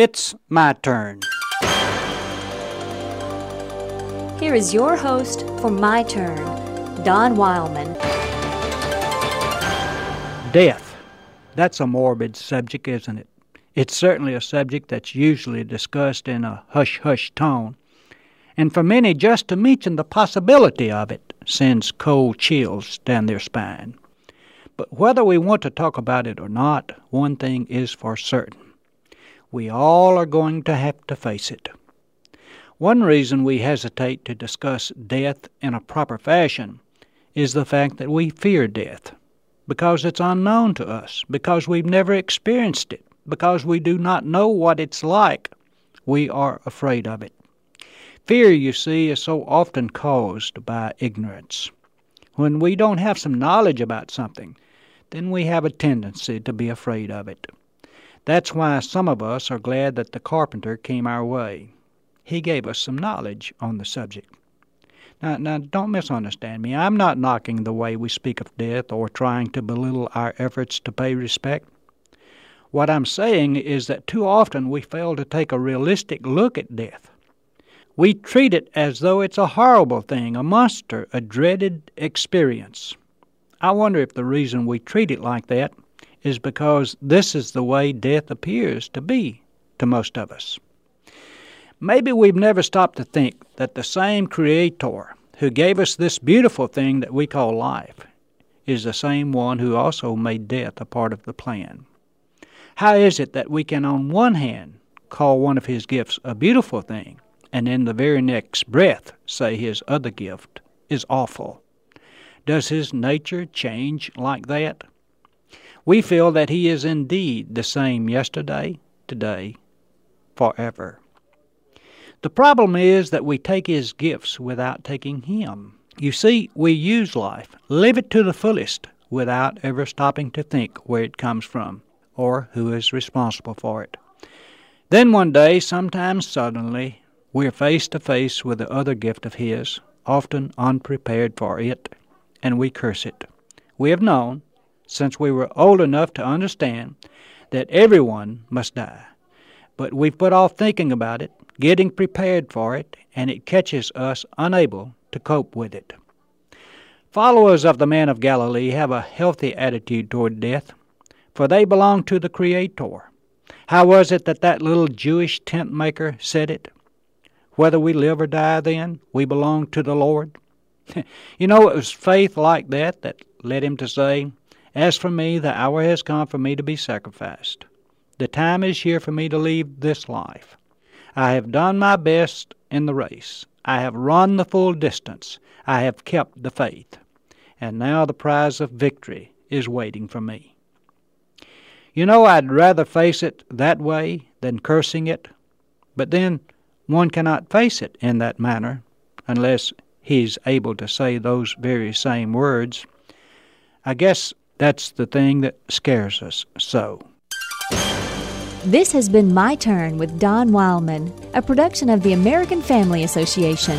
It's my turn. Here is your host for My Turn, Don Wildman. Death. That's a morbid subject, isn't it? It's certainly a subject that's usually discussed in a hush hush tone. And for many, just to mention the possibility of it sends cold chills down their spine. But whether we want to talk about it or not, one thing is for certain. We all are going to have to face it. One reason we hesitate to discuss death in a proper fashion is the fact that we fear death, because it's unknown to us, because we've never experienced it, because we do not know what it's like. We are afraid of it. Fear, you see, is so often caused by ignorance. When we don't have some knowledge about something, then we have a tendency to be afraid of it. That's why some of us are glad that the carpenter came our way he gave us some knowledge on the subject. Now, now, don't misunderstand me. I'm not knocking the way we speak of death or trying to belittle our efforts to pay respect. What I'm saying is that too often we fail to take a realistic look at death. We treat it as though it's a horrible thing, a monster, a dreaded experience. I wonder if the reason we treat it like that is because this is the way death appears to be to most of us. Maybe we've never stopped to think that the same Creator who gave us this beautiful thing that we call life is the same one who also made death a part of the plan. How is it that we can, on one hand, call one of His gifts a beautiful thing, and in the very next breath say His other gift is awful? Does His nature change like that? We feel that He is indeed the same yesterday, today, forever. The problem is that we take His gifts without taking Him. You see, we use life, live it to the fullest, without ever stopping to think where it comes from or who is responsible for it. Then one day, sometimes suddenly, we're face to face with the other gift of His, often unprepared for it, and we curse it. We have known, since we were old enough to understand, that everyone must die. But we've put off thinking about it getting prepared for it, and it catches us unable to cope with it. Followers of the man of Galilee have a healthy attitude toward death, for they belong to the Creator. How was it that that little Jewish tent maker said it? Whether we live or die, then, we belong to the Lord. you know, it was faith like that that led him to say, As for me, the hour has come for me to be sacrificed. The time is here for me to leave this life. I have done my best in the race. I have run the full distance. I have kept the faith. And now the prize of victory is waiting for me. You know, I'd rather face it that way than cursing it, but then one cannot face it in that manner unless he's able to say those very same words. I guess that's the thing that scares us so. This has been My Turn with Don Wildman, a production of the American Family Association.